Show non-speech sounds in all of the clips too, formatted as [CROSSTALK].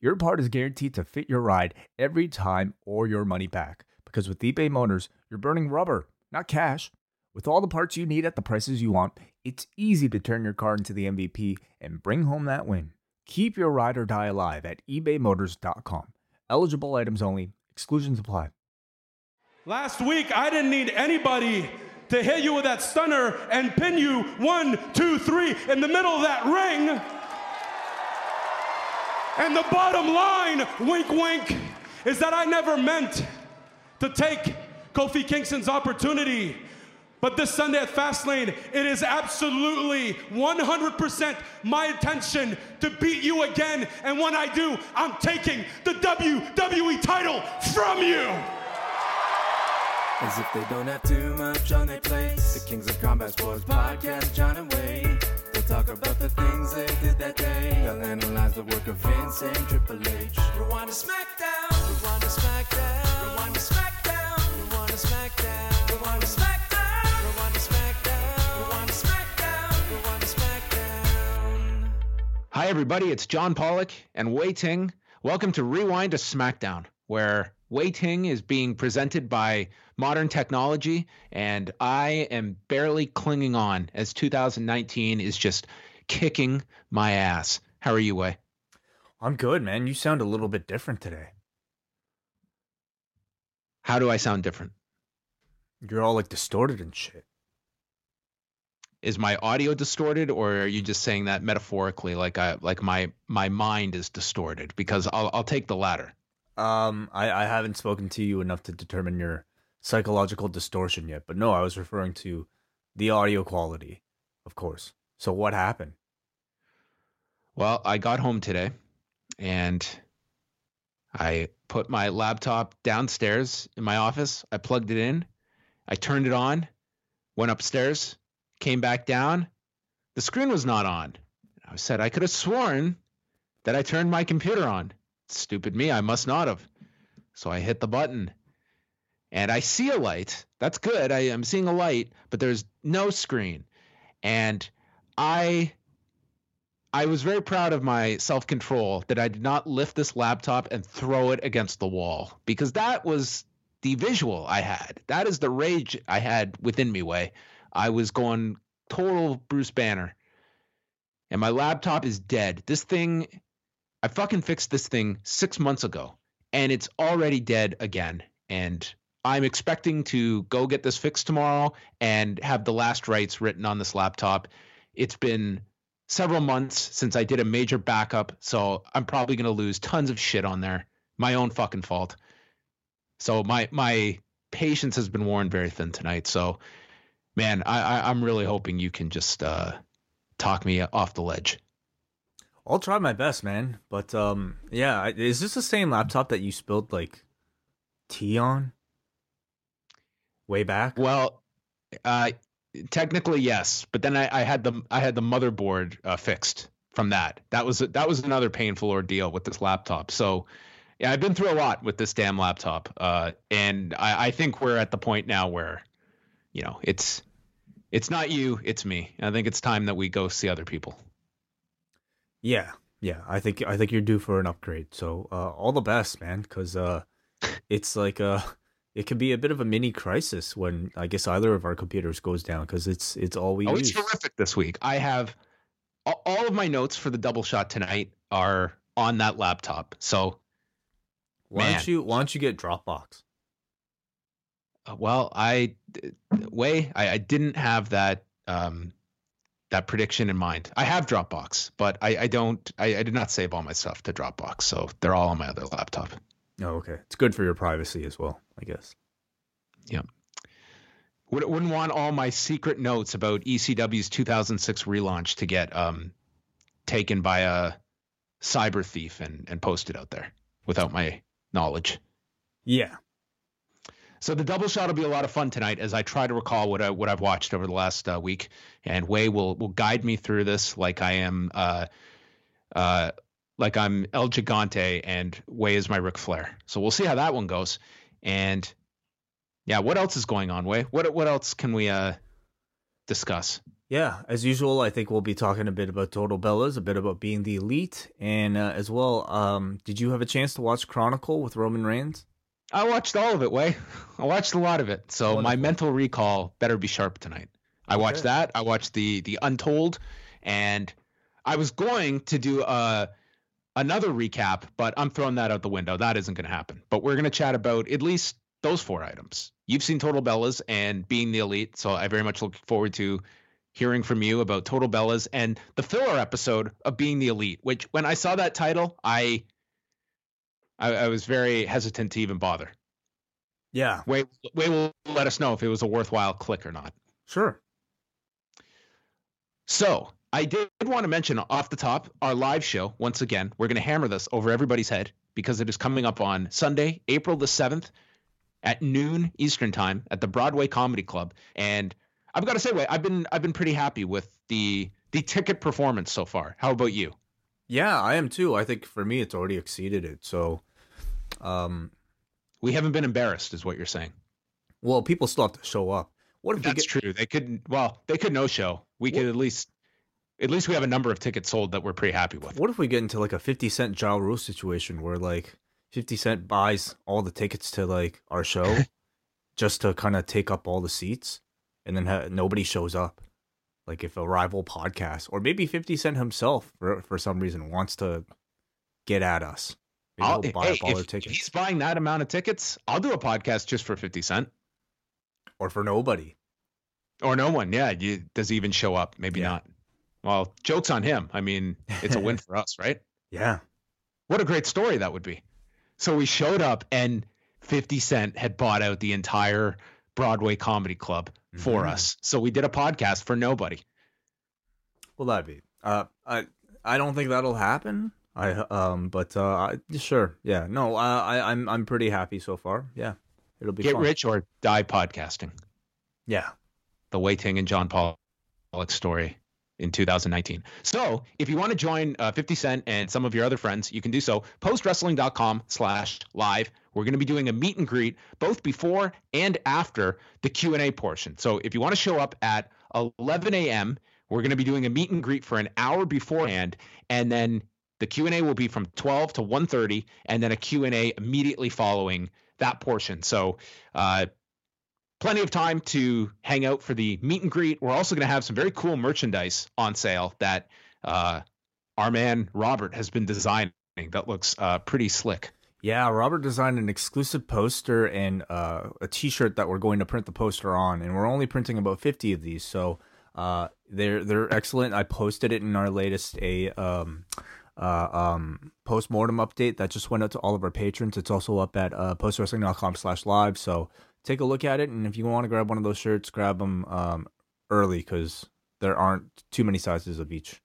your part is guaranteed to fit your ride every time or your money back. Because with eBay Motors, you're burning rubber, not cash. With all the parts you need at the prices you want, it's easy to turn your car into the MVP and bring home that win. Keep your ride or die alive at ebaymotors.com. Eligible items only, exclusions apply. Last week, I didn't need anybody to hit you with that stunner and pin you one, two, three in the middle of that ring. And the bottom line, wink, wink, is that I never meant to take Kofi Kingston's opportunity. But this Sunday at Fastlane, it is absolutely 100% my intention to beat you again. And when I do, I'm taking the WWE title from you. As if they don't have too much on their plates. The Kings of Combat Sports podcast, John and Wade. Talk about the things they did that day. They'll analyze the work of Vince and Triple H. Rewind to SmackDown. Rewind to SmackDown. Rewind to SmackDown. To to to to. Hi, everybody. It's John Pollock and Wai Ting. Welcome to Rewind to SmackDown, where Wai Ting is being presented by modern technology, and I am barely clinging on as 2019 is just kicking my ass. How are you, Wai? I'm good, man. You sound a little bit different today. How do I sound different? You're all like distorted and shit. Is my audio distorted, or are you just saying that metaphorically, like I like my my mind is distorted? Because I'll I'll take the latter. Um, I, I haven't spoken to you enough to determine your psychological distortion yet, but no, I was referring to the audio quality, of course. So what happened? Well, I got home today and I put my laptop downstairs in my office. I plugged it in. I turned it on, went upstairs, came back down. The screen was not on. I said I could have sworn that I turned my computer on. Stupid me, I must not have. So I hit the button and I see a light. That's good. I am seeing a light, but there's no screen. And I I was very proud of my self-control that I did not lift this laptop and throw it against the wall because that was the visual I had. That is the rage I had within me way. I was going total Bruce Banner. And my laptop is dead. This thing I fucking fixed this thing 6 months ago and it's already dead again and I'm expecting to go get this fixed tomorrow and have the last rites written on this laptop. It's been several months since I did a major backup, so I'm probably going to lose tons of shit on there. My own fucking fault. So my my patience has been worn very thin tonight. So, man, I, I I'm really hoping you can just uh, talk me off the ledge. I'll try my best, man. But um, yeah, is this the same laptop that you spilled like tea on way back? Well, uh, technically yes, but then I, I had the I had the motherboard uh, fixed from that. That was that was another painful ordeal with this laptop. So yeah, I've been through a lot with this damn laptop, uh, and I, I think we're at the point now where, you know, it's it's not you, it's me. I think it's time that we go see other people. Yeah, yeah. I think I think you're due for an upgrade. So uh, all the best, man. Because uh, it's like uh, it could be a bit of a mini crisis when I guess either of our computers goes down because it's it's all we Oh, use. it's horrific this week. I have all, all of my notes for the double shot tonight are on that laptop. So Why man. don't you Why don't you get Dropbox? Uh, Well, I way I, I didn't have that um, that prediction in mind. I have Dropbox, but I, I don't. I, I did not save all my stuff to Dropbox, so they're all on my other laptop. Oh, okay. It's good for your privacy as well, I guess. Yeah. Would, wouldn't want all my secret notes about ECW's 2006 relaunch to get um, taken by a cyber thief and and posted out there without my knowledge. Yeah, So the double shot will be a lot of fun tonight as I try to recall what I what I've watched over the last uh, week, and Wai will will guide me through this like I am uh, uh, like I'm El Gigante and Wai is my Ric Flair. So we'll see how that one goes. And yeah, what else is going on, Wai? What what else can we uh discuss? Yeah, as usual, I think we'll be talking a bit about Total Bellas, a bit about being the elite, and uh, as well. Um, did you have a chance to watch Chronicle with Roman Reigns? I watched all of it, Wai. [LAUGHS] I watched a lot of it. So Wonderful. my mental recall better be sharp tonight. I watched okay. that. I watched the the Untold, and I was going to do a uh, another recap, but I'm throwing that out the window. That isn't going to happen. But we're going to chat about at least those four items. You've seen Total Bellas and being the elite, so I very much look forward to hearing from you about Total Bellas and the filler episode of being the elite. Which, when I saw that title, I I, I was very hesitant to even bother. Yeah. Wait, wait, will let us know if it was a worthwhile click or not. Sure. So I did want to mention off the top our live show. Once again, we're going to hammer this over everybody's head because it is coming up on Sunday, April the 7th at noon Eastern time at the Broadway Comedy Club. And I've got to say, wait, I've been I've been pretty happy with the the ticket performance so far. How about you? Yeah, I am too. I think for me, it's already exceeded it. So, um, we haven't been embarrassed, is what you're saying. Well, people still have to show up. What if that's get... true? They could. Well, they could no show. We what? could at least at least we have a number of tickets sold that we're pretty happy with. What if we get into like a 50 Cent Ja Rule situation where like 50 Cent buys all the tickets to like our show [LAUGHS] just to kind of take up all the seats and then ha- nobody shows up? Like if a rival podcast or maybe 50 Cent himself for, for some reason wants to get at us. I'll, buy hey, if, if he's buying that amount of tickets, I'll do a podcast just for 50 Cent. Or for nobody. Or no one, yeah. You, does he even show up? Maybe yeah. not. Well, joke's on him. I mean, it's a win [LAUGHS] for us, right? Yeah. What a great story that would be. So we showed up and 50 Cent had bought out the entire Broadway Comedy Club for mm-hmm. us. So we did a podcast for nobody. Well, that'd be. Uh, I I don't think that'll happen. I um, but uh, I, sure, yeah, no, uh, I I'm I'm pretty happy so far. Yeah, it'll be get fun. rich or die podcasting. Yeah, the Wai Ting and John Pollock story in 2019. So if you want to join uh, 50 Cent and some of your other friends, you can do so. Postwrestling.com slash live. We're going to be doing a meet and greet both before and after the Q&A portion. So if you want to show up at 11 a.m., we're going to be doing a meet and greet for an hour beforehand, and then the Q&A will be from 12 to 1.30, and then a Q&A immediately following that portion. So uh, plenty of time to hang out for the meet and greet. We're also going to have some very cool merchandise on sale that uh, our man Robert has been designing that looks uh, pretty slick. Yeah, Robert designed an exclusive poster and uh, a T-shirt that we're going to print the poster on, and we're only printing about fifty of these. So uh, they're they're excellent. I posted it in our latest a um, uh, um, post-mortem update that just went out to all of our patrons. It's also up at uh, postwrestling.com slash live. So take a look at it, and if you want to grab one of those shirts, grab them um, early because there aren't too many sizes of each.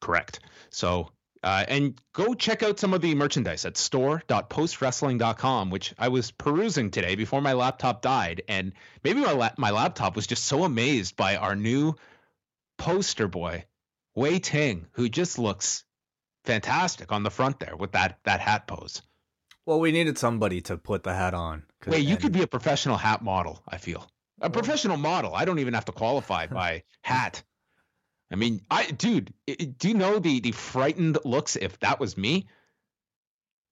Correct. So, uh, and go check out some of the merchandise at store.postwrestling.com, which I was perusing today before my laptop died, and maybe my la- my laptop was just so amazed by our new poster boy, Wei Ting, who just looks fantastic on the front there with that that hat pose. Well, we needed somebody to put the hat on. Wait, you could be a professional hat model. I feel a professional model. I don't even have to qualify [LAUGHS] by hat. I mean, I dude, do you know the the frightened looks if that was me?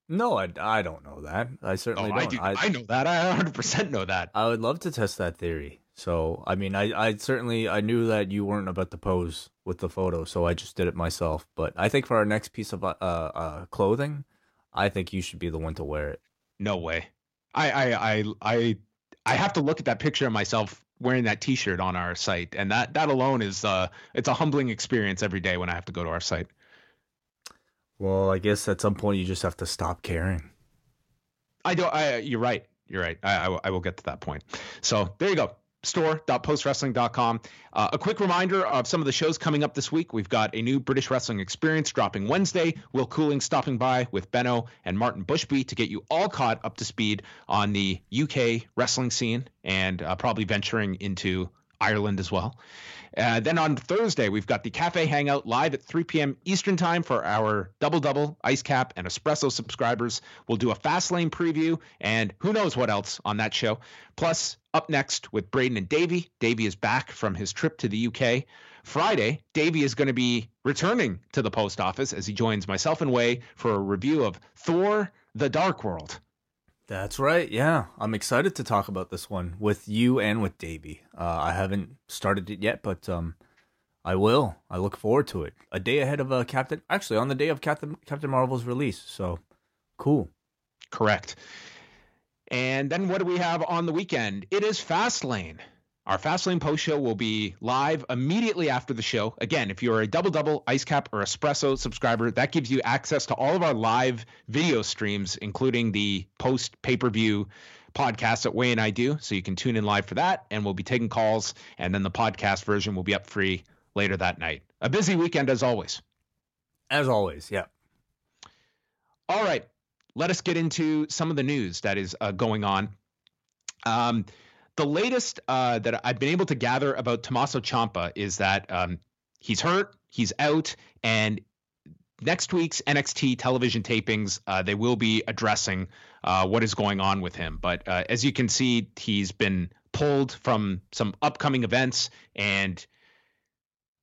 No, I, I don't know that. I certainly oh, don't. I, do, I, I know that. I 100% know that. I would love to test that theory. So, I mean, I, I certainly I knew that you weren't about to pose with the photo, so I just did it myself. But I think for our next piece of uh, uh clothing, I think you should be the one to wear it. No way. I I I I, I have to look at that picture of myself wearing that T-shirt on our site, and that that alone is uh it's a humbling experience every day when I have to go to our site. Well, I guess at some point you just have to stop caring. I don't. I you're right. You're right. I, I, I will get to that point. So there you go. store.postwrestling.com. Uh, a quick reminder of some of the shows coming up this week. We've got a new British Wrestling Experience dropping Wednesday. Will Cooling stopping by with Benno and Martin Bushby to get you all caught up to speed on the UK wrestling scene and uh, probably venturing into Ireland as well. Uh, then on Thursday, we've got the Cafe Hangout live at 3 p.m. Eastern Time for our Double Double, Ice Cap, and Espresso subscribers. We'll do a fast lane preview and who knows what else on that show. Plus, up next with Braden and Davey. Davey is back from his trip to the UK. Friday, Davey is going to be returning to the post office as he joins myself and Wai for a review of Thor: The Dark World. That's right. Yeah, I'm excited to talk about this one with you and with Davey. Uh, I haven't started it yet, but um, I will. I look forward to it. A day ahead of uh, Captain. Actually, on the day of Captain Captain Marvel's release. So cool. Correct. And then what do we have on the weekend? It is Fastlane. Our Fastlane post show will be live immediately after the show. Again, if you're a double double, ice cap, or espresso subscriber, that gives you access to all of our live video streams, including the post pay per view podcast that Wai and I do. So you can tune in live for that, and we'll be taking calls. And then the podcast version will be up free later that night. A busy weekend as always. As always, yeah. All right, let us get into some of the news that is uh, going on. Um, the latest uh, that I've been able to gather about Tommaso Ciampa is that um, he's hurt, he's out, and next week's NXT television tapings, uh, they will be addressing uh, what is going on with him. But uh, as you can see, he's been pulled from some upcoming events, and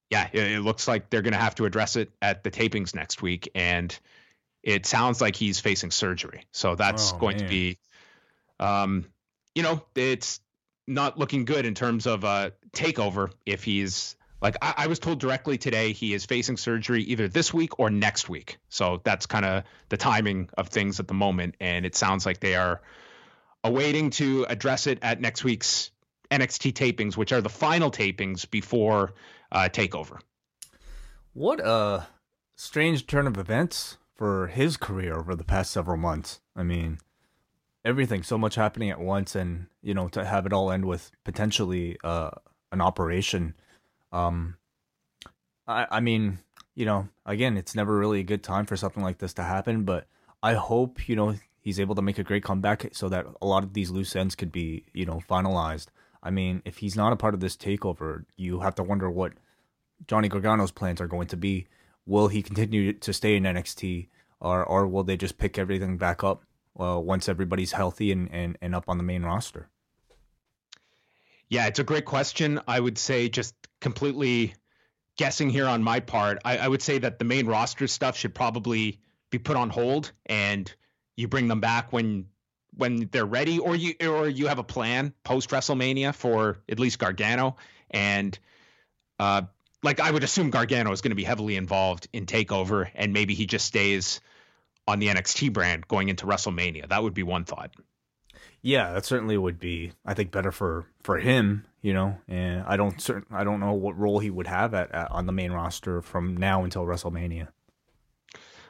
yeah, it, it looks like they're going to have to address it at the tapings next week. And it sounds like he's facing surgery, so that's Oh, going to be, um, you know, it's not looking good in terms of uh, takeover if he's like I, I was told directly today he is facing surgery either this week or next week so that's kind of the timing of things at the moment and it sounds like they are awaiting to address it at next week's nxt tapings which are the final tapings before uh, takeover What a strange turn of events for his career over the past several months. I mean, everything so much happening at once, and you know to have it all end with potentially uh, an operation. Um, I I mean, you know, again, it's never really a good time for something like this to happen, but I hope you know he's able to make a great comeback so that a lot of these loose ends could be you know finalized. I mean, if he's not a part of this takeover, you have to wonder what Johnny Gargano's plans are going to be. Will he continue to stay in NXT, or or will they just pick everything back up uh, once everybody's healthy and, and, and up on the main roster? Yeah, it's a great question. I would say just completely guessing here on my part. I, I would say that the main roster stuff should probably be put on hold, and you bring them back when when they're ready, or you or you have a plan post WrestleMania for at least Gargano, and uh, like I would assume Gargano is going to be heavily involved in Takeover, and maybe he just stays on the NXT brand going into WrestleMania. That would be one thought. Yeah, that certainly would be, I think, better for for him. You know, and I don't certain I don't know what role he would have at, at on the main roster from now until WrestleMania.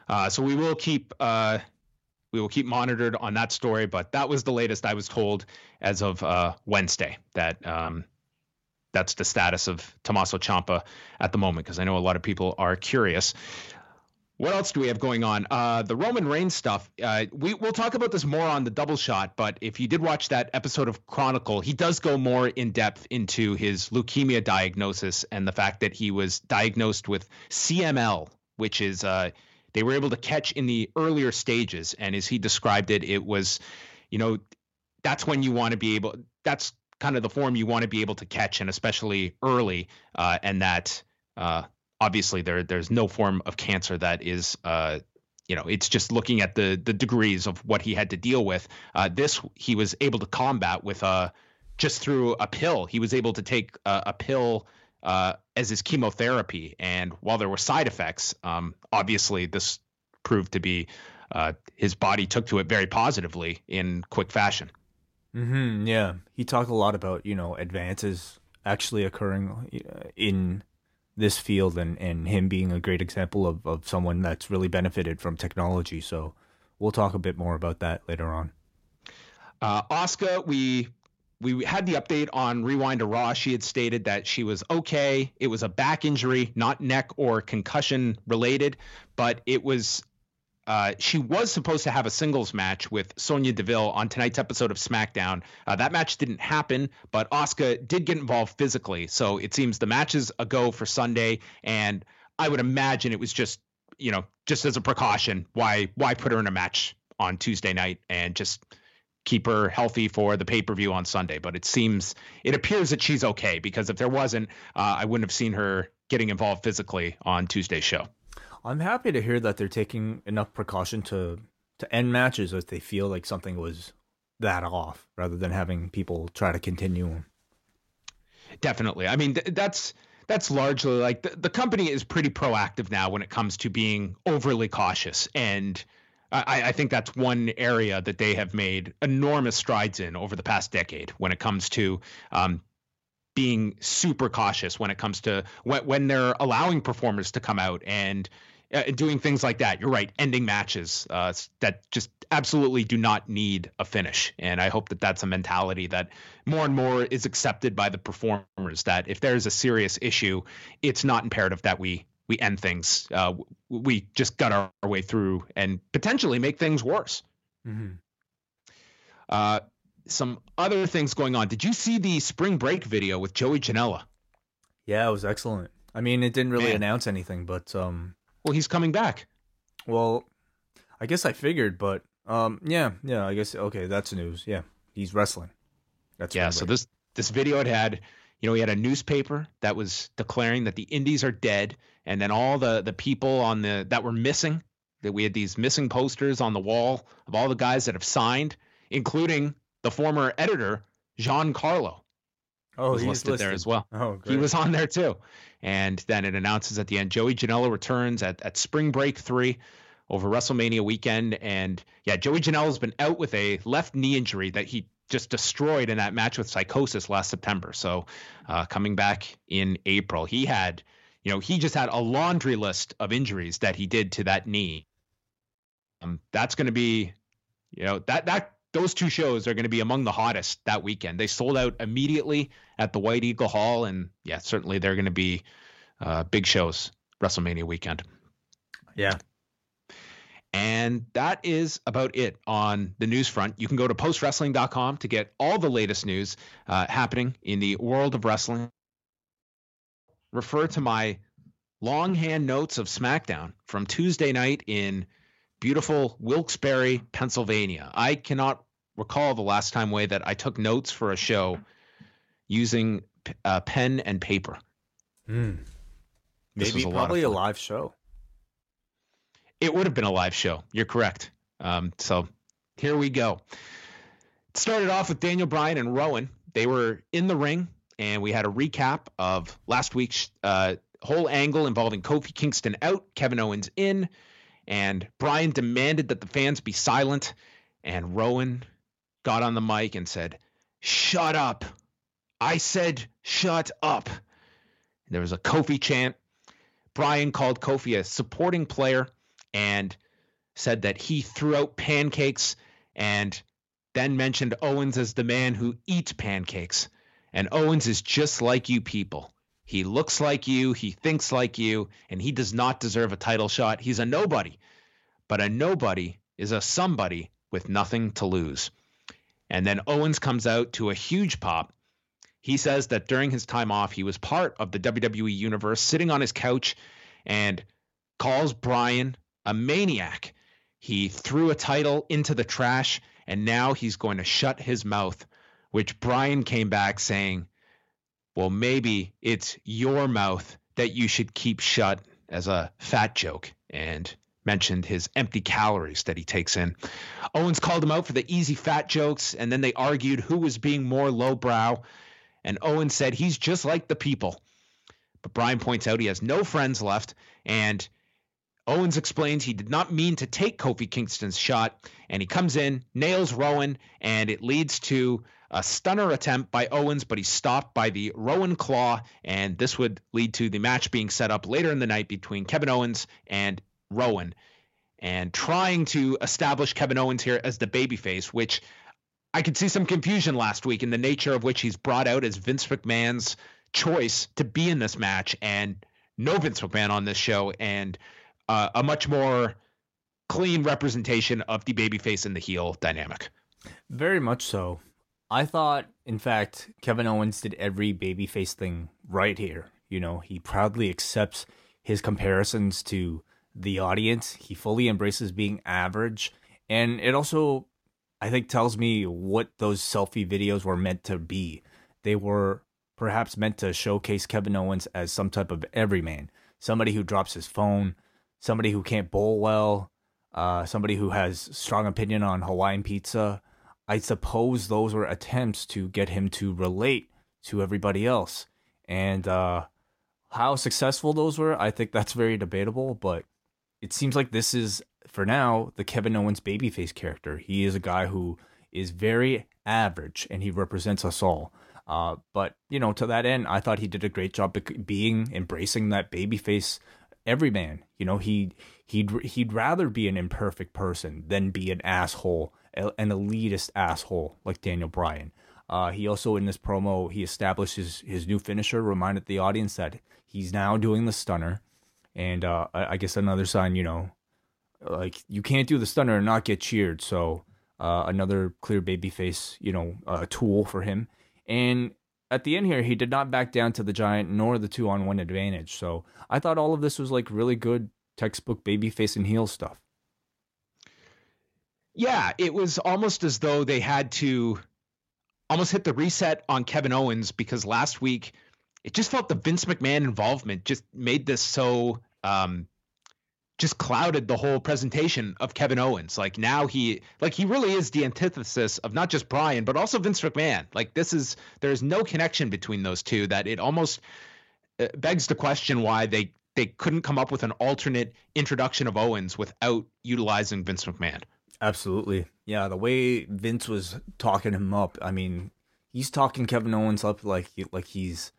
Uh, so we will keep uh, we will keep monitored on that story. But that was the latest I was told as of uh, Wednesday that um, that's the status of Tommaso Ciampa at the moment because I know a lot of people are curious. What else do we have going on? Uh, the Roman Reigns stuff. Uh, we we'll talk about this more on the double shot. But if you did watch that episode of Chronicle, he does go more in depth into his leukemia diagnosis and the fact that he was diagnosed with CML, which is uh, they were able to catch in the earlier stages. And as he described it, it was, you know, that's when you want to be able. That's kind of the form you want to be able to catch, and especially early. Uh, and that uh, obviously there there's no form of cancer that is. Uh, you know, it's just looking at the the degrees of what he had to deal with. Uh, this he was able to combat with uh, just through a pill. He was able to take a, a pill uh, as his chemotherapy, and while there were side effects, um, obviously this proved to be uh, his body took to it very positively in quick fashion. hmm yeah, he talked a lot about you know advances actually occurring uh, in this field and, and him being a great example of, of someone that's really benefited from technology. So we'll talk a bit more about that later on. Uh, Asuka, we we had the update on Rewind to Raw. She had stated that she was okay. It was a back injury, not neck or concussion related, but it was. Uh, she was supposed to have a singles match with Sonya Deville on tonight's episode of SmackDown. Uh, that match didn't happen, but Asuka did get involved physically. So it seems the match is a go for Sunday, and I would imagine it was just, you know, just as a precaution. Why why put her in a match on Tuesday night and just keep her healthy for the pay per view on Sunday. But it seems, it appears that she's okay because if there wasn't, uh, I wouldn't have seen her getting involved physically on Tuesday's show. I'm happy to hear that they're taking enough precaution to to end matches if they feel like something was that off, rather than having people try to continue. Definitely. I mean, th- that's that's largely like the, the company is pretty proactive now when it comes to being overly cautious and I, I, think that's one area that they have made enormous strides in over the past decade when it comes to um, being super cautious when it comes to when, when they're allowing performers to come out and uh, doing things like that. You're right, ending matches uh, that just absolutely do not need a finish. And I hope that that's a mentality that more and more is accepted by the performers. That if there's a serious issue, it's not imperative that we we end things. Uh, we just gut our, our, way through and potentially make things worse. Mm-hmm. Uh, some other things going on. Did you see the spring break video with Joey Janela? Yeah, it was excellent. I mean, it didn't really Man. announce anything, but um, well, he's coming back. Well, I guess I figured, but um, yeah, yeah, I guess okay, that's news. Yeah, he's wrestling. That's yeah. So this this video it had, you know, he had a newspaper that was declaring that the Indies are dead and then all the the people on the that were missing that we had these missing posters on the wall of all the guys that have signed, including the former editor Giancarlo. Oh, he was listed, listed, there as well. Oh, great. He was on there too. And then it announces at the end Joey Janela returns at, at Spring Break 3 over WrestleMania weekend. And yeah, Joey Janela's been out with a left knee injury that he just destroyed in that match with Psychosis last September. So uh, coming back in April, he had you know, he just had a laundry list of injuries that he did to that knee. Um, that's going to be, you know, that that those two shows are going to be among the hottest that weekend. They sold out immediately at the White Eagle Hall, and yeah, certainly they're going to be uh, big shows WrestleMania weekend. Yeah. And that is about it on the news front. You can go to postwrestling.com to get all the latest news uh, happening in the world of wrestling refer to my longhand notes of SmackDown from Tuesday night in beautiful Wilkes-Barre, Pennsylvania. I cannot recall the last time way that I took notes for a show using uh, pen and paper. Mm. Maybe a probably a live show. It would have been a live show. You're correct. Um, so here we go. It started off with Daniel Bryan and Rowan. They were in the ring and we had a recap of last week's uh, whole angle involving Kofi Kingston out, Kevin Owens in, and Bryan demanded that the fans be silent, and Rowan got on the mic and said, "Shut up." I said, "Shut up." There was a Kofi chant. Bryan called Kofi a supporting player and said that he threw out pancakes and then mentioned Owens as the man who eats pancakes. And Owens is just like you people. He looks like you, he thinks like you, and he does not deserve a title shot. He's a nobody. But a nobody is a somebody with nothing to lose. And then Owens comes out to a huge pop. He says that during his time off, he was part of the WWE universe, sitting on his couch, and calls Bryan a maniac. He threw a title into the trash, and now he's going to shut his mouth which Bryan came back saying, well, maybe it's your mouth that you should keep shut as a fat joke and mentioned his empty calories that he takes in. Owens called him out for the easy fat jokes, and then they argued who was being more lowbrow. And Owens said he's just like the people. But Bryan points out he has no friends left, and Owens explains he did not mean to take Kofi Kingston's shot, and he comes in, nails Rowan, and it leads to a stunner attempt by Owens, but he's stopped by the Rowan Claw, and this would lead to the match being set up later in the night between Kevin Owens and Rowan. And trying to establish Kevin Owens here as the babyface, which I could see some confusion last week in the nature of which he's brought out as Vince McMahon's choice to be in this match, and no Vince McMahon on this show, and uh, a much more clean representation of the babyface and the heel dynamic. Very much so. I thought, in fact, Kevin Owens did every babyface thing right here. You know, he proudly accepts his comparisons to the audience. He fully embraces being average. And it also, I think, tells me what those selfie videos were meant to be. They were perhaps meant to showcase Kevin Owens as some type of everyman, somebody who drops his phone, somebody who can't bowl well, uh, somebody who has strong opinion on Hawaiian pizza. I suppose those were attempts to get him to relate to everybody else. And uh, how successful those were, I think that's very debatable, but it seems like this is, for now, the Kevin Owens babyface character. He is a guy who is very average and he represents us all. Uh, but, you know, to that end, I thought he did a great job being, embracing that babyface everyman. You know, he he'd he'd rather be an imperfect person than be an asshole, an elitist asshole like Daniel Bryan. Uh, he also in this promo he established his his new finisher, reminded the audience that he's now doing the stunner, and uh, I, guess another sign, you know, like you can't do the stunner and not get cheered. So uh, another clear babyface, you know, uh, tool for him. And at the end here, he did not back down to the giant nor the two on one advantage. So I thought all of this was like really good textbook babyface and heel stuff. Yeah, it was almost as though they had to almost hit the reset on Kevin Owens because last week it just felt the Vince McMahon involvement just made this so um, just clouded the whole presentation of Kevin Owens. Like now he like he really is the antithesis of not just Bryan but also Vince McMahon. Like this is there's no connection between those two that it almost uh, begs the question why they they couldn't come up with an alternate introduction of Owens without utilizing Vince McMahon. Absolutely. Yeah, the way Vince was talking him up, I mean, he's talking Kevin Owens up like like he's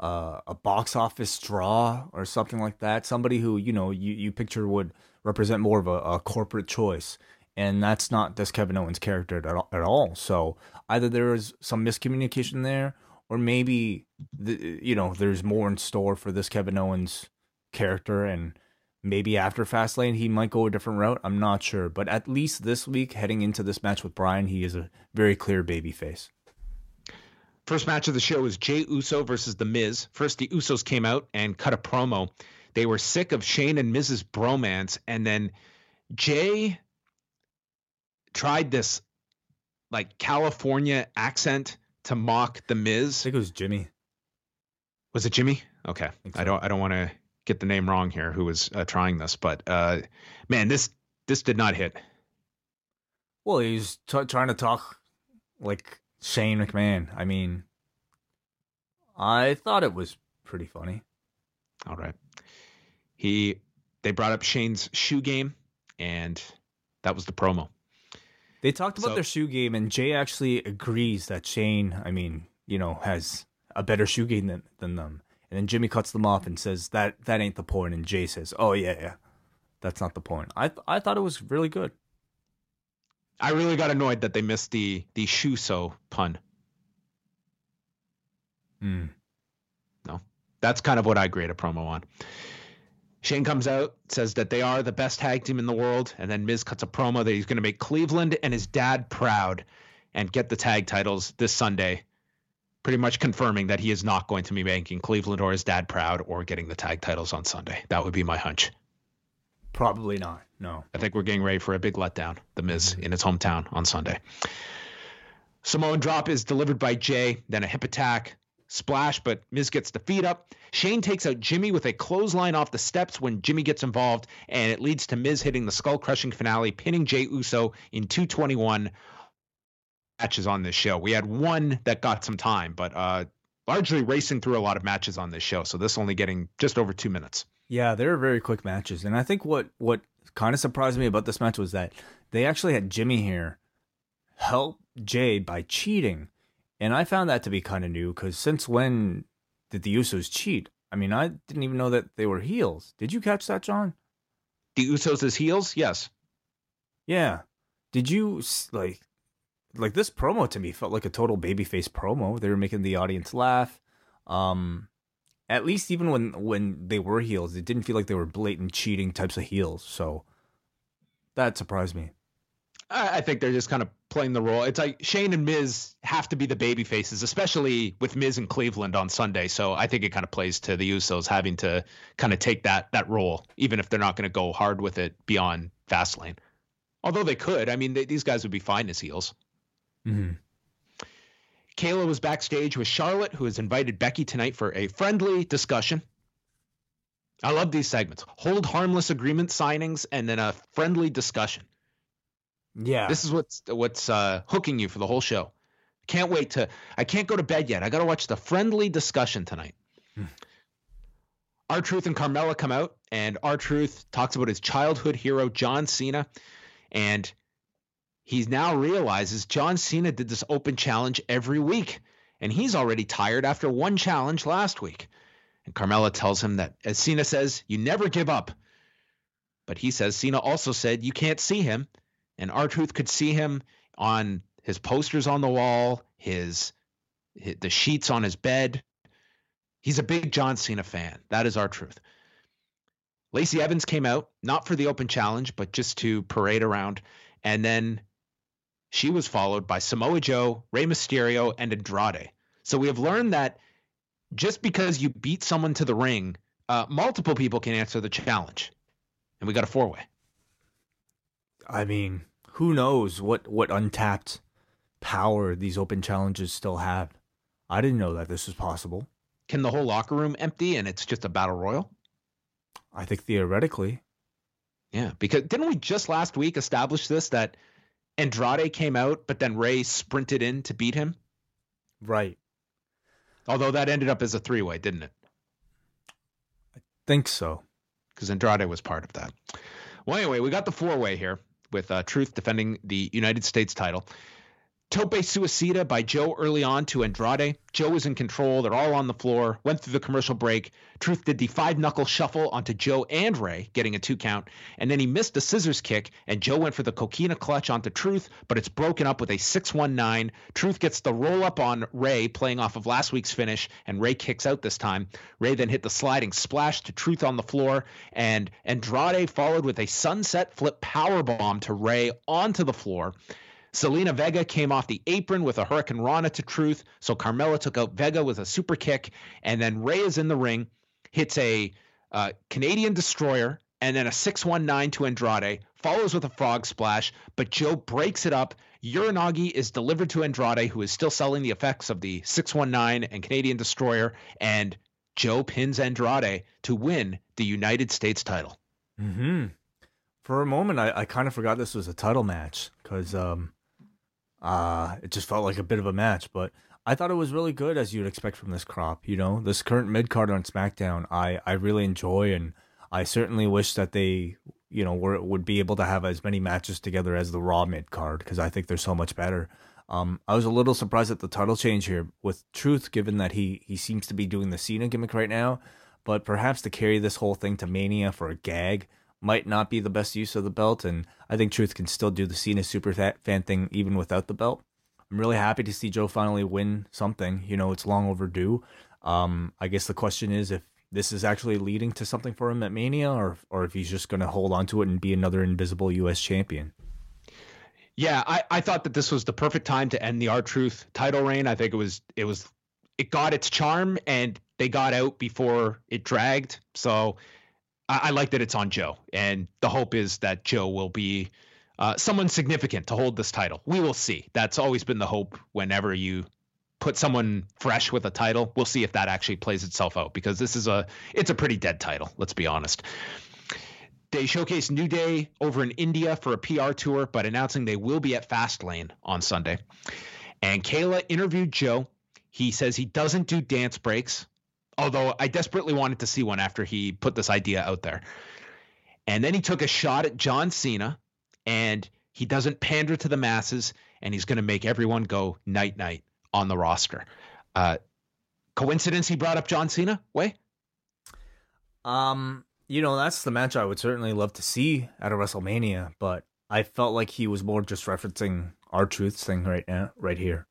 uh, a box office draw or something like that. Somebody who you know you, you picture would represent more of a, a corporate choice, and that's not this Kevin Owens character at all, at all. So either there is some miscommunication there, or maybe the, you know there's more in store for this Kevin Owens character, and maybe after Fastlane he might go a different route. I'm not sure, but at least this week, heading into this match with Bryan, he is a very clear baby face. First match of the show was Jey Uso versus The Miz. First, the Usos came out and cut a promo. They were sick of Shane and Miz's bromance, and then Jey tried this like California accent to mock The Miz. I think it was Jimmy. Was it Jimmy? Okay, I. I don't. I don't want to get the name wrong here. Who was uh, trying this? But uh, man, this this did not hit. Well, he's t- trying to talk like Shane McMahon. I mean, I thought it was pretty funny. All right. He they brought up Shane's shoe game and that was the promo. They talked about so, their shoe game and Jey actually agrees that Shane, I mean, you know, has a better shoe game than, than them. And then Jimmy cuts them off and says that that ain't the point and Jey says, "Oh yeah, yeah. That's not the point." I th- I thought it was really good. I really got annoyed that they missed the the shoe so pun. Hmm. No, that's kind of what I grade a promo on. Shane comes out, says that they are the best tag team in the world, and then Miz cuts a promo that he's going to make Cleveland and his dad proud and get the tag titles this Sunday. Pretty much confirming that he is not going to be making Cleveland or his dad proud or getting the tag titles on Sunday. That would be my hunch. Probably not. No. I think we're getting ready for a big letdown. The Miz mm-hmm. in his hometown on Sunday. Samoan drop is delivered by Jey, then a hip attack, splash, but Miz gets the feet up. Shane takes out Jimmy with a clothesline off the steps when Jimmy gets involved, and it leads to Miz hitting the skull crushing finale, pinning Jey Uso in 221 matches on this show. We had one that got some time, but uh, largely racing through a lot of matches on this show. So this only getting just over two minutes. Yeah, they were very quick matches, and I think what what kind of surprised me about this match was that they actually had Jimmy here help Jey by cheating, and I found that to be kind of new because since when did the Usos cheat? I mean, I didn't even know that they were heels. Did you catch that, John? The Usos as heels? Yes. Yeah. Did you like? like this promo to me felt like a total babyface promo. They were making the audience laugh. Um, at least even when when they were heels, it didn't feel like they were blatant cheating types of heels. So that surprised me. I, think they're just kind of playing the role. It's like Shane and Miz have to be the baby faces, especially with Miz in Cleveland on Sunday. So I think it kind of plays to the Usos having to kind of take that that role, even if they're not going to go hard with it beyond Fastlane. Although they could, I mean, they, these guys would be fine as heels. Mm-hmm. Kayla was backstage with Charlotte, who has invited Becky tonight for a friendly discussion. I love these segments. Hold harmless agreement signings and then a friendly discussion. Yeah. This is what's what's uh, hooking you for the whole show. Can't wait to. I can't go to bed yet. I got to watch the friendly discussion tonight. R Truth and Carmella come out, and R Truth talks about his childhood hero John Cena, and he now realizes John Cena did this open challenge every week, and he's already tired after one challenge last week. And Carmella tells him that, as Cena says, you never give up. But he says Cena also said you can't see him, and R Truth could see him on his posters on the wall, his, his the sheets on his bed. He's a big John Cena fan. That is our Truth. Lacey Evans came out, not for the open challenge, but just to parade around. And then she was followed by Samoa Joe, Rey Mysterio, and Andrade. So we have learned that just because you beat someone to the ring, uh, multiple people can answer the challenge. And we got a four way. I mean, who knows what what untapped power these open challenges still have? I didn't know that this was possible. Can the whole locker room empty and it's just a battle royal? I think theoretically. Yeah, because didn't we just last week establish this that Andrade came out, but then Rey sprinted in to beat him? Right. Although that ended up as a three way, didn't it? I think so. Because Andrade was part of that. Well, anyway, we got the four way here with uh, Truth defending the United States title. Tope Suicida by Joe early on to Andrade. Joe was in control. They're all on the floor. Went through the commercial break. Truth did the five knuckle shuffle onto Joe and Rey, getting a two count. And then he missed a scissors kick, and Joe went for the coquina clutch onto Truth, but it's broken up with a 619. Truth gets the roll up on Rey, playing off of last week's finish, and Rey kicks out this time. Rey then hit the sliding splash to Truth on the floor, and Andrade followed with a sunset flip power bomb to Rey onto the floor. Zelina Vega came off the apron with a Hurricane Rana to Truth. So Carmella took out Vega with a super kick. And then Rey is in the ring, hits a uh, Canadian Destroyer, and then a 619 to Andrade, follows with a frog splash. But Joe breaks it up. Uranage is delivered to Andrade, who is still selling the effects of the 619 and Canadian Destroyer. And Joe pins Andrade to win the United States title. Hmm. For a moment, I, I kind of forgot this was a title match because um, uh, it just felt like a bit of a match, but I thought it was really good as you'd expect from this crop. You know, this current mid card on SmackDown, I I really enjoy, and I certainly wish that they, you know, were would be able to have as many matches together as the Raw mid card because I think they're so much better. Um, I was a little surprised at the title change here with Truth, given that he he seems to be doing the Cena gimmick right now, but perhaps to carry this whole thing to Mania for a gag might not be the best use of the belt, and I think Truth can still do the Cena super fan thing even without the belt. I'm really happy to see Joe finally win something. You know, it's long overdue. Um, I guess the question is if this is actually leading to something for him at Mania, or or if he's just going to hold on to it and be another invisible U.S. champion. Yeah, I, I thought that this was the perfect time to end the R Truth title reign. I think it was it was it got its charm and they got out before it dragged. So I, I like that it's on Joe, and the hope is that Joe will be uh, someone significant to hold this title. We will see. That's always been the hope whenever you put someone fresh with a title. We'll see if that actually plays itself out because this is a it's a pretty dead title. Let's be honest. They showcased New Day over in India for a PR tour, but announcing they will be at Fastlane on Sunday. And Kayla interviewed Joe. He says he doesn't do dance breaks, although I desperately wanted to see one after he put this idea out there. And then he took a shot at John Cena, and he doesn't pander to the masses, and he's going to make everyone go night night on the roster. Uh, coincidence he brought up John Cena? Wai? Um, you know, that's the match I would certainly love to see at a WrestleMania, but I felt like he was more just referencing R-Truth's thing right now, right here.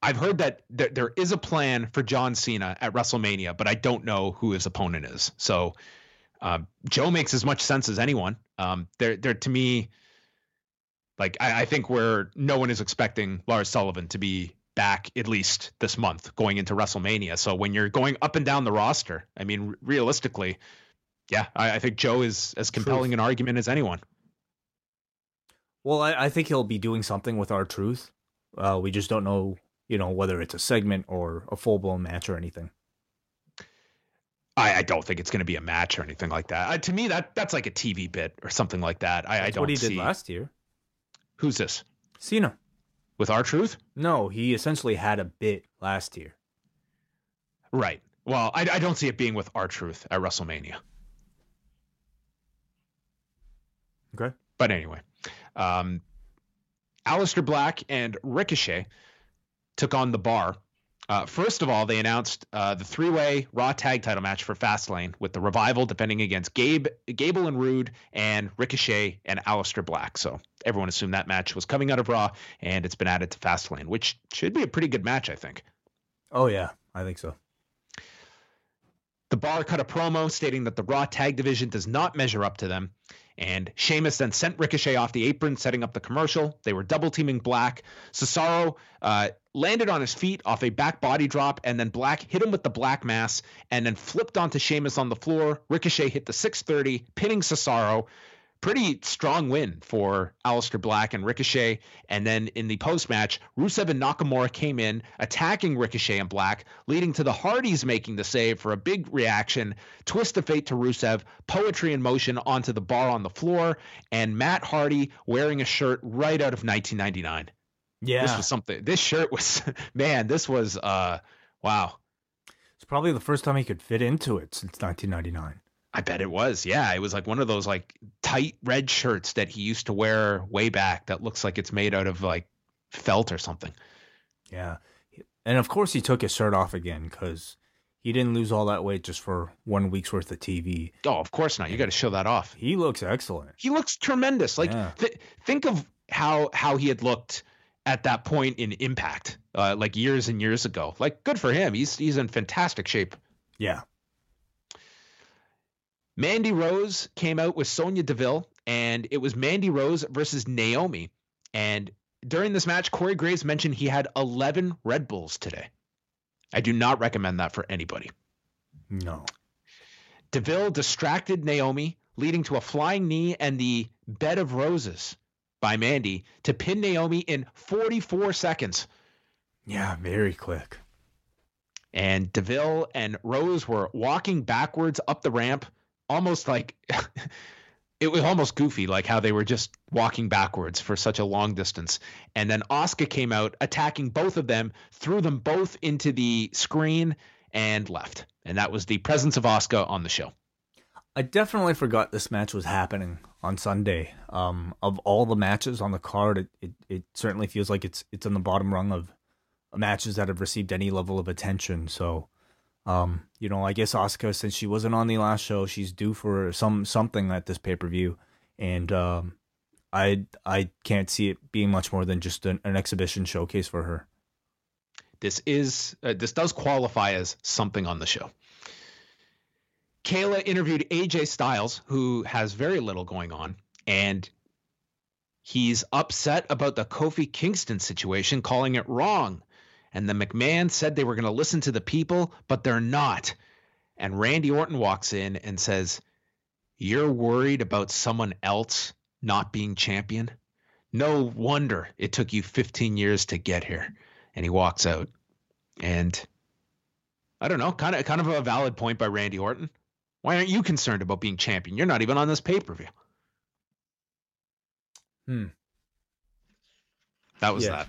I've heard that there, there is a plan for John Cena at WrestleMania, but I don't know who his opponent is. So uh, Joe makes as much sense as anyone. Um, they're, they're to me, like I, I think where no one is expecting Lars Sullivan to be back at least this month going into WrestleMania. So when you're going up and down the roster, I mean, realistically, yeah, I, I think Joe is as compelling Truth. an argument as anyone. Well, I, I, think he'll be doing something with our truth. Uh, we just don't know you know, whether it's a segment or a full blown match or anything. I, I, don't think it's going to be a match or anything like that. Uh, to me, that that's like a TV bit or something like that. I, I don't. What he see... did last year. Who's this? Cena. With R-Truth? No, he essentially had a bit last year. Right. Well, I, I don't see it being with R-Truth at WrestleMania. Okay. But anyway, um, Aleister Black and Ricochet took on the bar. Uh, first of all, they announced uh, the three-way Raw Tag Title match for Fastlane with the Revival defending against Gabe, Gable and Roode, and Ricochet and Aleister Black. So everyone assumed that match was coming out of Raw, and it's been added to Fastlane, which should be a pretty good match, I think. Oh yeah, I think so. The bar cut a promo stating that the Raw Tag Division does not measure up to them, and Sheamus then sent Ricochet off the apron, setting up the commercial. They were double teaming Black. Cesaro uh, landed on his feet off a back body drop, and then Black hit him with the Black Mass, and then flipped onto Sheamus on the floor. Ricochet hit the 630, pinning Cesaro pretty strong win for Aleister Black and Ricochet. And then in the post match, Rusev and Nakamura came in attacking Ricochet and Black, leading to the Hardys making the save for a big reaction, twist of fate to Rusev, poetry in motion onto the bar on the floor, and Matt Hardy wearing a shirt right out of 1999. Yeah. This was something. This shirt was, [LAUGHS] man, this was, uh, wow. It's probably the first time he could fit into it since 1999. I bet it was. Yeah, it was like one of those like tight red shirts that he used to wear way back that looks like it's made out of like felt or something. Yeah. And of course he took his shirt off again cuz he didn't lose all that weight just for one week's worth of TV. Oh, of course not. You got to show that off. He looks excellent. He looks tremendous. Like yeah. th- think of how how he had looked at that point in Impact, uh, like years and years ago. Like good for him. He's he's in fantastic shape. Yeah. Mandy Rose came out with Sonya Deville, and it was Mandy Rose versus Naomi. And during this match, Corey Graves mentioned he had 11 Red Bulls today. I do not recommend that for anybody. No. Deville distracted Naomi, leading to a flying knee and the bed of roses by Mandy to pin Naomi in 44 seconds. Yeah, very quick. And Deville and Rose were walking backwards up the ramp almost like [LAUGHS] it was almost goofy, like how they were just walking backwards for such a long distance. And then Asuka came out attacking both of them, threw them both into the screen, and left. And that was the presence of Asuka on the show. I definitely forgot this match was happening on Sunday. Um, of all the matches on the card, it, it, it certainly feels like it's it's on the bottom rung of matches that have received any level of attention. So um, you know, I guess Asuka, since she wasn't on the last show, she's due for some something at this pay per view, and um, I I can't see it being much more than just an, an exhibition showcase for her. This is uh, this does qualify as something on the show. Kayla interviewed AJ Styles, who has very little going on, and he's upset about the Kofi Kingston situation, calling it wrong and the McMahon said they were going to listen to the people, but they're not. And Randy Orton walks in and says, You're worried about someone else not being champion? No wonder it took you 15 years to get here. And he walks out. And I don't know, kind of kind of a valid point by Randy Orton. Why aren't you concerned about being champion? You're not even on this pay-per-view. Hmm. That was yeah. that.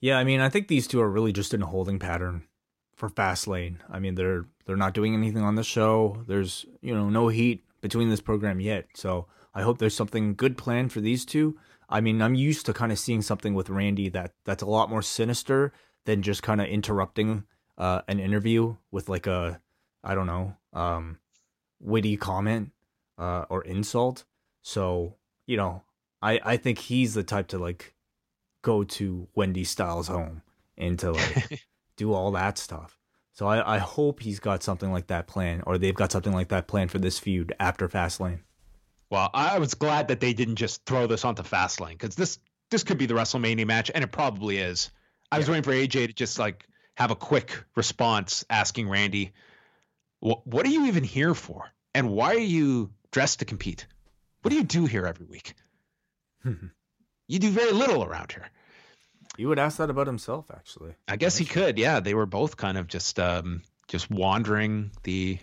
Yeah, I mean, I think these two are really just in a holding pattern for Fastlane. I mean, they're they're not doing anything on the show. There's you know no heat between this program yet, so I hope there's something good planned for these two. I mean, I'm used to kind of seeing something with Randy that that's a lot more sinister than just kind of interrupting uh, an interview with like a I don't know um, witty comment uh, or insult. So you know, I I think he's the type to like go to Wendy Styles' home and to like [LAUGHS] do all that stuff. So I, I hope he's got something like that plan, or they've got something like that plan for this feud after Fastlane. Well, I was glad that they didn't just throw this onto Fastlane because this this could be the WrestleMania match, and it probably is. I was waiting for AJ to just like have a quick response, asking Randy, "What what are you even here for? And why are you dressed to compete? What do you do here every week? you do very little around here." You would ask that about himself, actually. I guess he could. Yeah, they were both kind of just um, just wandering the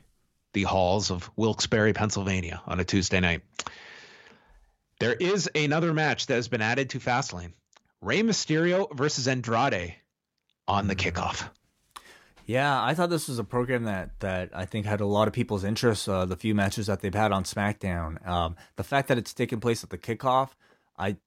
the halls of Wilkes-Barre, Pennsylvania, on a Tuesday night. There is another match that has been added to Fastlane: Rey Mysterio versus Andrade on the kickoff. Yeah, I thought this was a program that that I think had a lot of people's interest. Uh, the few matches that they've had on SmackDown, um, the fact that it's taking place at the kickoff, I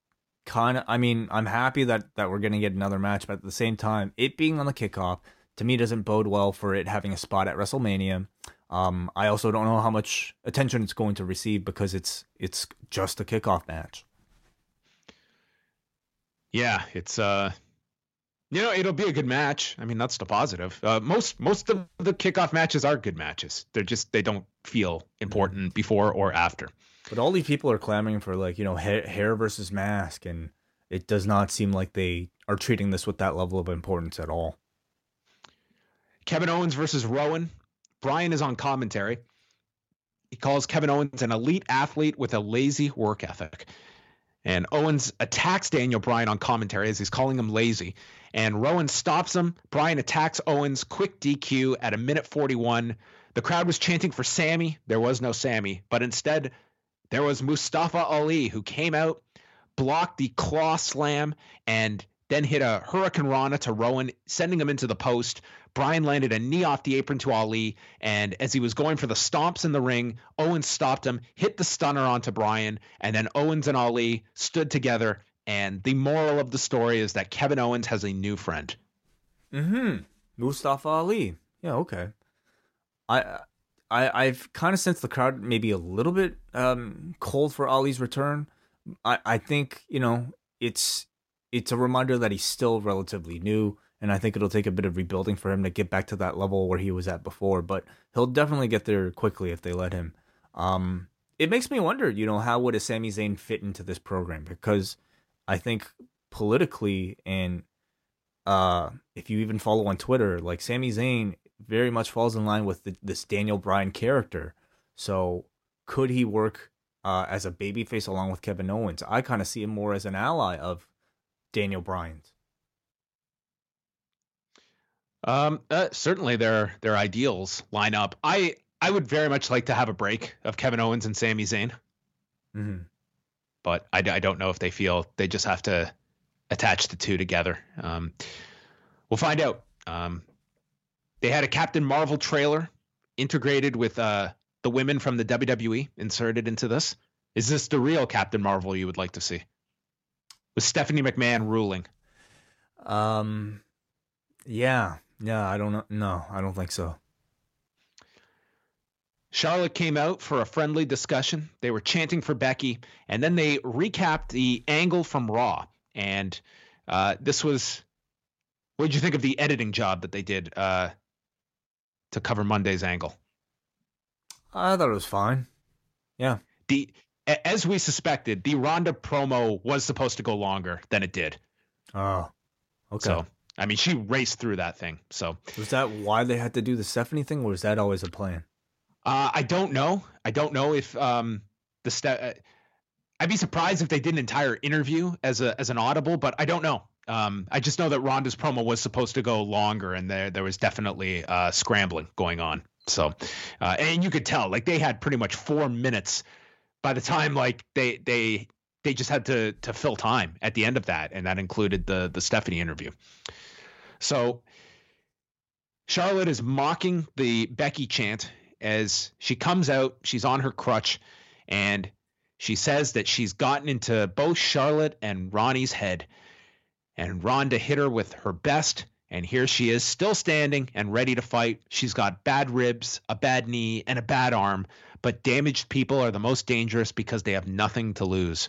kind of, I mean, I'm happy that that we're going to get another match, but at the same time, it being on the kickoff to me doesn't bode well for it having a spot at WrestleMania. Um, I also don't know how much attention it's going to receive because it's it's just a kickoff match. Yeah, it's uh you know, it'll be a good match. I mean, that's the positive. Uh, most most of the kickoff matches are good matches. They're just they don't feel important before or after. But all these people are clamoring for like you know hair, hair versus mask, and it does not seem like they are treating this with that level of importance at all. Kevin Owens versus Rowan. Bryan is on commentary. He calls Kevin Owens an elite athlete with a lazy work ethic. And Owens attacks Daniel Bryan on commentary as he's calling him lazy. And Rowan stops him. Bryan attacks Owens, quick DQ at a minute 41. The crowd was chanting for Sammy. There was no Sammy, but instead there was Mustafa Ali who came out, blocked the claw slam, and then hit a Hurricane Rana to Rowan, sending him into the post. Bryan landed a knee off the apron to Ali, and as he was going for the stomps in the ring, Owens stopped him, hit the stunner onto Bryan, and then Owens and Ali stood together. And the moral of the story is that Kevin Owens has a new friend. Mm-hmm. Mustafa Ali. Yeah, okay. I I I've kind of sensed the crowd maybe a little bit um cold for Ali's return. I I think, you know, it's it's a reminder that he's still relatively new and I think it'll take a bit of rebuilding for him to get back to that level where he was at before, but he'll definitely get there quickly if they let him. Um, it makes me wonder, you know, how would a Sami Zayn fit into this program? Because I think politically and uh, if you even follow on Twitter, like Sami Zayn very much falls in line with the, this Daniel Bryan character. So could he work uh, as a babyface along with Kevin Owens? I kind of see him more as an ally of Daniel Bryan's. Um, uh, certainly their their ideals line up. I I would very much like to have a break of Kevin Owens and Sami Zayn, Mm-hmm. but I, I don't know if they feel they just have to attach the two together. Um, we'll find out. Um, they had a Captain Marvel trailer integrated with uh, the women from the WWE inserted into this. Is this the real Captain Marvel you would like to see? With Stephanie McMahon ruling. Um, yeah, yeah. I don't know. No, I don't think so. Charlotte came out for a friendly discussion. They were chanting for Becky, and then they recapped the angle from Raw. And uh, this was, what did you think of the editing job that they did uh, to cover Monday's angle? I thought it was fine. Yeah. The as we suspected, the Ronda promo was supposed to go longer than it did. Oh, okay. So I mean, she raced through that thing. So was that why they had to do the Stephanie thing, or was that always a plan? Uh, I don't know. I don't know if um, the step. Uh, I'd be surprised if they did an entire interview as a as an audible, but I don't know. Um, I just know that Ronda's promo was supposed to go longer, and there there was definitely uh, scrambling going on. So, uh, and you could tell like they had pretty much four minutes by the time like they they they just had to to fill time at the end of that, and that included the the Stephanie interview. So Charlotte is mocking the Becky chant as she comes out. She's on her crutch and she says that she's gotten into both Charlotte and Ronda's head. And Ronda hit her with her best. And here she is, still standing and ready to fight. She's got bad ribs, a bad knee, and a bad arm. But damaged people are the most dangerous because they have nothing to lose.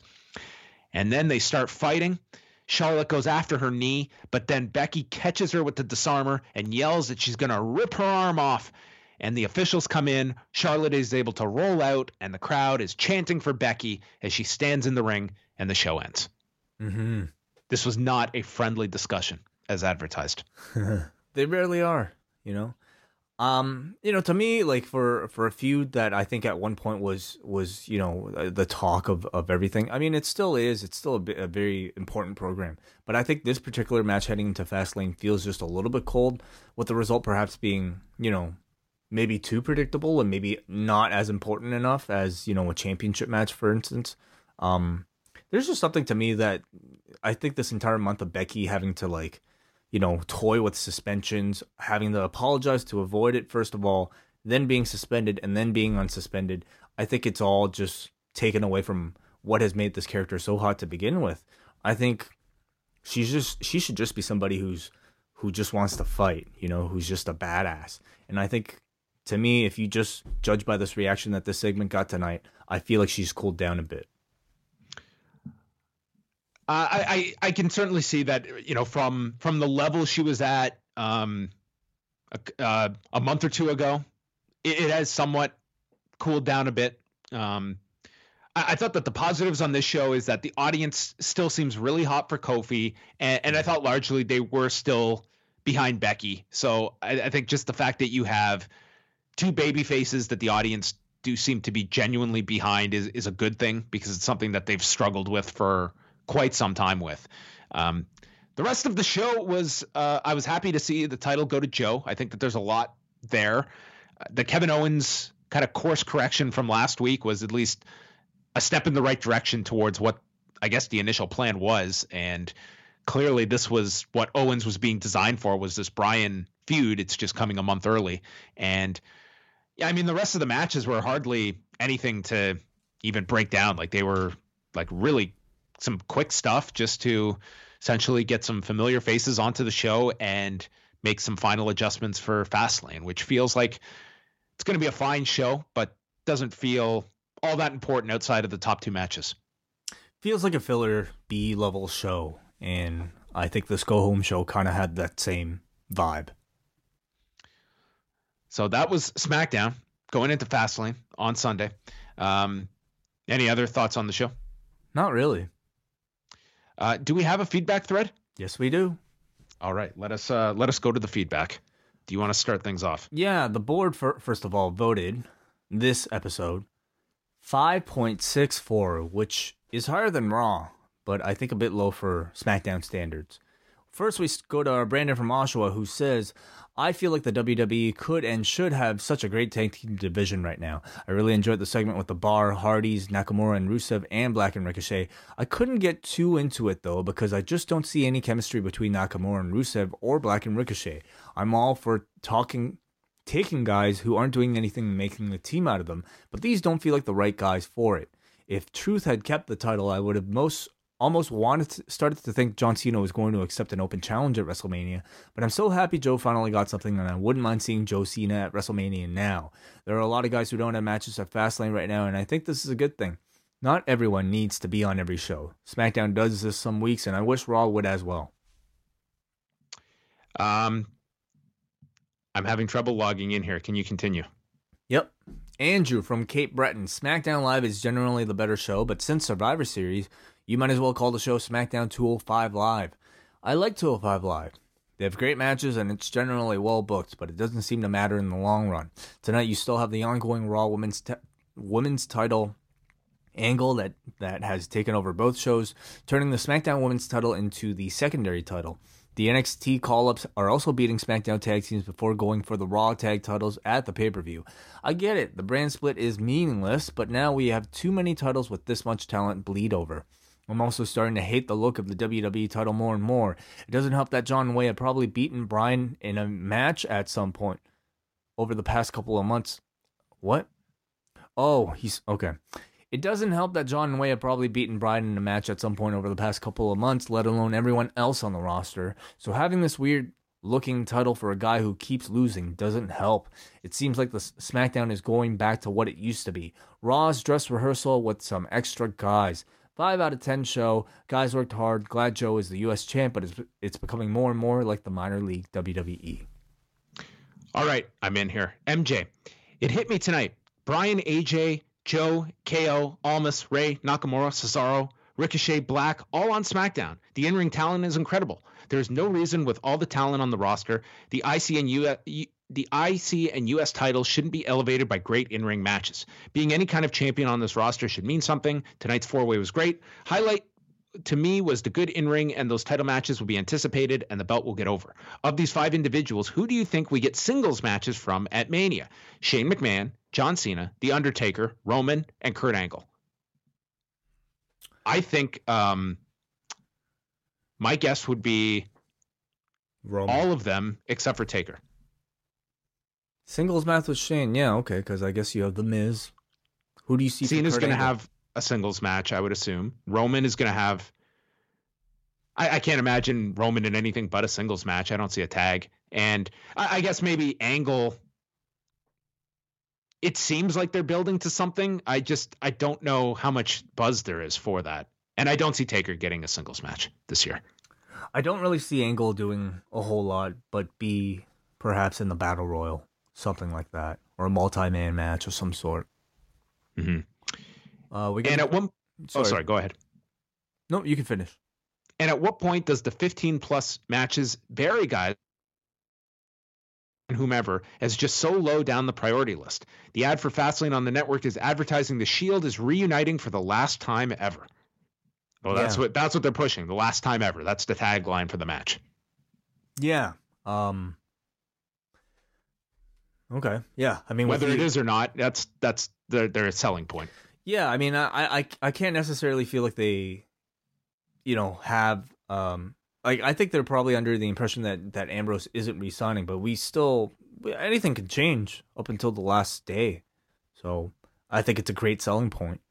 And then they start fighting. Charlotte goes after her knee, but then Becky catches her with the disarmer and yells that she's going to rip her arm off. And the officials come in. Charlotte is able to roll out, and the crowd is chanting for Becky as she stands in the ring, and the show ends. Mm-hmm. This was not a friendly discussion as advertised. [LAUGHS] they rarely are, you know. Um, you know, to me, like for for a feud that I think at one point was was you know the talk of of everything. I mean, it still is. It's still a, a very important program. But I think this particular match heading into Fastlane feels just a little bit cold, with the result perhaps being you know maybe too predictable and maybe not as important enough as you know a championship match, for instance. Um, there's just something to me that I think this entire month of Becky having to like you know, toy with suspensions, having to apologize to avoid it, first of all, then being suspended and then being unsuspended. I think it's all just taken away from what has made this character so hot to begin with. I think she's just she should just be somebody who's who just wants to fight, you know, who's just a badass. And I think to me, if you just judge by this reaction that this segment got tonight, I feel like she's cooled down a bit. Uh, I, I, I can certainly see that you know from from the level she was at um, a, uh, a month or two ago, it, it, has somewhat cooled down a bit. Um, I, I, thought that the positives on this show is that the audience still seems really hot for Kofi, and, and I thought largely they were still behind Becky. So I, I think just the fact that you have two baby faces that the audience do seem to be genuinely behind is is a good thing because it's something that they've struggled with for quite some time with. Um, the rest of the show was uh, I was happy to see the title go to Joe. I think that there's a lot there. Uh, the Kevin Owens kind of course correction from last week was at least a step in the right direction towards what I guess the initial plan was, and clearly this was what Owens was being designed for was this Bryan feud. It's just coming a month early, and yeah, I mean the rest of the matches were hardly anything to even break down. Like they were like really some quick stuff just to essentially get some familiar faces onto the show and make some final adjustments for Fastlane, which feels like it's going to be a fine show, but doesn't feel all that important outside of the top two matches. Feels like a filler B level show, and I think this go home show kind of had that same vibe. So that was SmackDown going into Fastlane on Sunday. Um, any other thoughts on the show? Not really. Uh, do we have a feedback thread? Yes, we do. All right, let us uh, let us go to the feedback. Do you want to start things off? Yeah, the board for, first of all voted this episode 5.64, which is higher than Raw, but I think a bit low for SmackDown standards. First, we go to our Brandon from Oshawa, who says, I feel like the WWE could and should have such a great tag team division right now. I really enjoyed the segment with the Bar, Hardys, Nakamura, and Rusev, and Black and Ricochet. I couldn't get too into it though because I just don't see any chemistry between Nakamura and Rusev or Black and Ricochet. I'm all for talking taking guys who aren't doing anything and making the team out of them, but these don't feel like the right guys for it. If Truth had kept the title, I would have most almost wanted to, started to think John Cena was going to accept an open challenge at WrestleMania, but I'm so happy Joe finally got something, and I wouldn't mind seeing Joe Cena at WrestleMania now. There are a lot of guys who don't have matches at Fastlane right now, and I think this is a good thing. Not everyone needs to be on every show. SmackDown does this some weeks, and I wish Raw would as well. Um, I'm having trouble logging in here. Can you continue? Yep. Andrew from Cape Breton. SmackDown Live is generally the better show, but since Survivor Series, you might as well call the show SmackDown 205 Live. I like 205 Live. They have great matches and it's generally well booked, but it doesn't seem to matter in the long run. Tonight you still have the ongoing Raw Women's t- Women's title angle that that has taken over both shows, turning the SmackDown Women's title into the secondary title. The NXT call ups are also beating SmackDown tag teams before going for the Raw tag titles at the pay per view. I get it, the brand split is meaningless, but now we have too many titles with this much talent bleed over. I'm also starting to hate the look of the WWE title more and more. It doesn't help that John Wai had probably beaten Bryan in a match at some point over the past couple of months. What? Oh, he's okay. It doesn't help that John and Wai have probably beaten Bryan in a match at some point over the past couple of months, let alone everyone else on the roster. So having this weird looking title for a guy who keeps losing doesn't help. It seems like the SmackDown is going back to what it used to be Raw's dress rehearsal with some extra guys. Five out of ten show. Guys worked hard. Glad Joe is the U.S. champ, but it's, it's becoming more and more like the minor league WWE. All right, I'm in here. MJ, it hit me tonight. Bryan, AJ, Joe, KO, Almas, Rey, Nakamura, Cesaro, Ricochet, Black, all on SmackDown. The in ring talent is incredible. There's no reason, with all the talent on the roster, the IC and U- the IC and US titles shouldn't be elevated by great in ring matches. Being any kind of champion on this roster should mean something. Tonight's four way was great. Highlight to me was the good in ring and those title matches will be anticipated and the belt will get over. Of these five individuals, who do you think we get singles matches from at Mania? Shane McMahon, John Cena, The Undertaker, Roman, and Kurt Angle. I think um, my guess would be Roman. all of them except for Taker. Singles match with Shane. Yeah, okay, because I guess you have The Miz. Who do you see? for Cena's going to have a singles match, I would assume. Roman is going to have. I, I can't imagine Roman in anything but a singles match. I don't see a tag, and I, I guess maybe Angle. It seems like they're building to something. I just I don't know how much buzz there is for that, and I don't see Taker getting a singles match this year. I don't really see Angle doing a whole lot, but be perhaps in the battle royal, something like that, or a multi-man match of some sort. Mm-hmm. Uh, we And at one, oh sorry, go ahead. No, you can finish. And at what point does the 15 plus matches vary guys whomever as just so low down the priority list? The ad for Fastlane on the network is advertising the Shield is reuniting for the last time ever. Well, that's Yeah. what that's what they're pushing. The last time ever. That's the tagline for the match. Yeah. Um. Okay. Yeah. I mean, Whether it the- is or not, that's that's their their selling point. Yeah, I mean, I, I I can't necessarily feel like they, you know, have um like I think they're probably under the impression that that Ambrose isn't re-signing, but we still anything can change up until the last day, so I think it's a great selling point.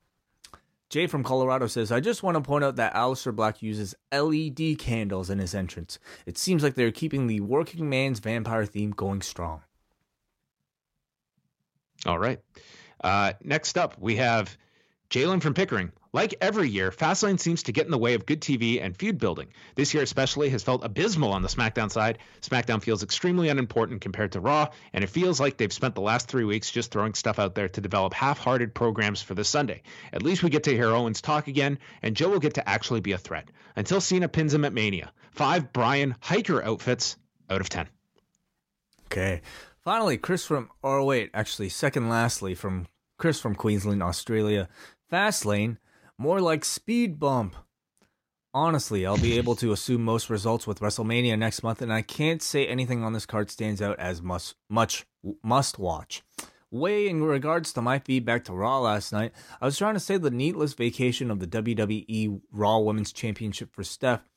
Jay from Colorado says, I just want to point out that Aleister Black uses LED candles in his entrance. It seems like they're keeping the working man's vampire theme going strong. All right. Uh, next up, we have Jalen from Pickering. Like every year, Fastlane seems to get in the way of good TV and feud building. This year, especially, has felt abysmal on the SmackDown side. SmackDown feels extremely unimportant compared to Raw, and it feels like they've spent the last three weeks just throwing stuff out there to develop half hearted programs for this Sunday. At least we get to hear Owens talk again, and Joe will get to actually be a threat. Until Cena pins him at Mania. Five Bryan Hiker outfits out of 10. Okay. Finally, Chris from, or wait, actually, second lastly, from Chris from Queensland, Australia. Fastlane, more like speed bump. Honestly, I'll be able to assume most results with WrestleMania next month, and I can't say anything on this card stands out as must, much must watch. Wai in regards to my feedback to Raw last night, I was trying to say the needless vacation of the WWE Raw Women's Championship for Steph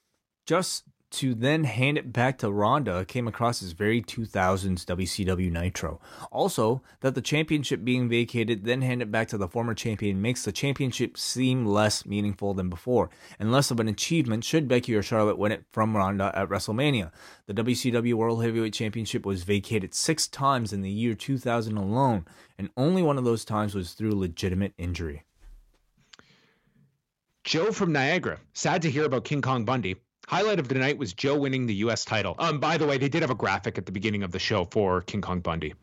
just to then hand it back to Ronda came across as very 2000s WCW Nitro. Also, that the championship being vacated, then handed back to the former champion makes the championship seem less meaningful than before, and less of an achievement should Becky or Charlotte win it from Ronda at WrestleMania. The WCW World Heavyweight Championship was vacated six times in the year 2000 alone, and only one of those times was through legitimate injury. Joe from Niagara. Sad to hear about King Kong Bundy. Highlight of the night was Joe winning the U.S. title. Um, by the way, they did have a graphic at the beginning of the show for King Kong Bundy.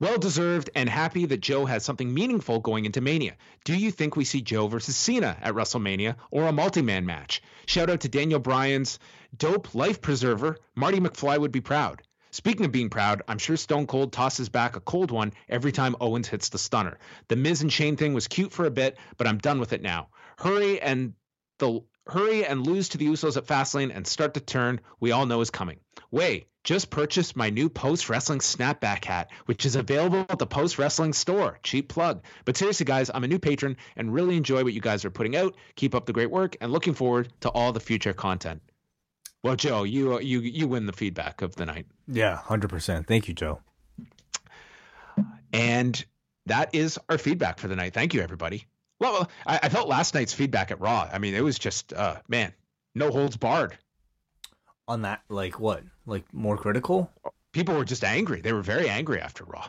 Well deserved and happy that Joe has something meaningful going into Mania. Do you think we see Joe versus Cena at WrestleMania or a multi man match? Shout out to Daniel Bryan's dope life preserver. Marty McFly would be proud. Speaking of being proud, I'm sure Stone Cold tosses back a cold one every time Owens hits the stunner. The Miz and Shane thing was cute for a bit, but I'm done with it now. Hurry and the hurry and lose to the Usos at Fastlane and start the turn we all know is coming. Wai, just purchased my new Post Wrestling snapback hat, which is available at the Post Wrestling store. Cheap plug. But seriously, guys, I'm a new patron and really enjoy what you guys are putting out. Keep up the great work and looking forward to all the future content. Well, Joe, you uh, you you win the feedback of the night, Yeah, 100%. Thank you, Joe. and that is our feedback for the night. Thank you, everybody. Well, I, I felt last night's feedback at Raw. I mean, it was just uh, man, no holds barred. On that, like what? Like more critical? People were just angry. They were very angry after Raw.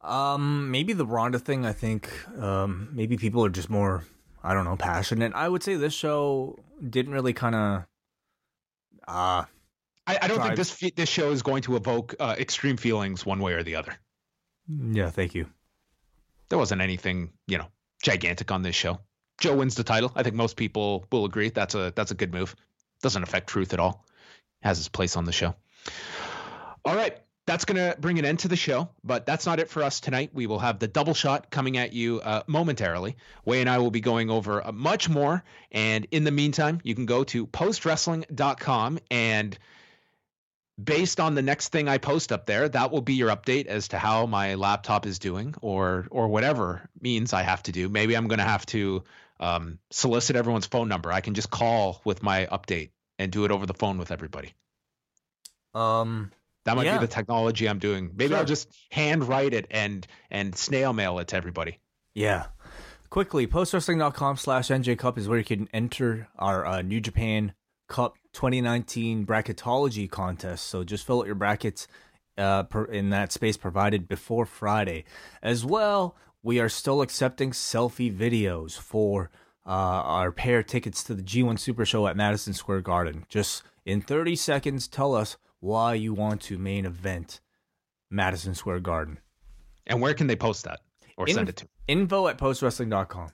Um, maybe the Ronda thing. I think um, maybe people are just more I don't know, passionate. I would say this show didn't really kind of. Uh, I, I don't Drive. think this this show is going to evoke uh, extreme feelings one way or the other. yeah, thank you. There wasn't anything, you know, gigantic on this show. Joe wins the title. I think most people will agree that's a that's a good move. Doesn't affect Truth at all. Has his place on the show. All right, that's gonna bring an end to the show, but that's not it for us tonight. We will have the double shot coming at you uh, momentarily. Wai and I will be going over uh, much more, and in the meantime, you can go to postwrestling.com and based on the next thing I post up there, that will be your update as to how my laptop is doing, or or whatever means I have to do. Maybe I'm going to have to um, solicit everyone's phone number. I can just call with my update and do it over the phone with everybody. Um, That might Yeah. be the technology I'm doing. Maybe Sure. I'll just hand write it and and snail mail it to everybody. Yeah. Quickly, postwrestling.com slash NJ Cup is where you can enter our uh, New Japan Cup 2019 bracketology contest. So just fill out your brackets uh, per, in that space provided before Friday. As well, we are still accepting selfie videos for uh, our pair tickets to the G1 Super Show at Madison Square Garden. Just in 30 seconds, tell us why you want to main event Madison Square Garden. And where can they post that or In- send it to? Info at postwrestling.com.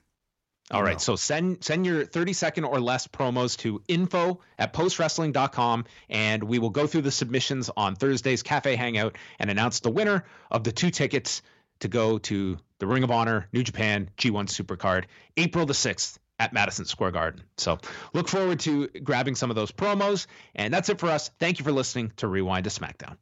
All right. So send send your 30 second or less promos to info at postwrestling.com and we will go through the submissions on Thursday's Cafe Hangout and announce the winner of the two tickets to go to the Ring of Honor New Japan G1 Supercard April the 6th at Madison Square Garden. So look forward to grabbing some of those promos. And that's it for us. Thank you for listening to Rewind to SmackDown.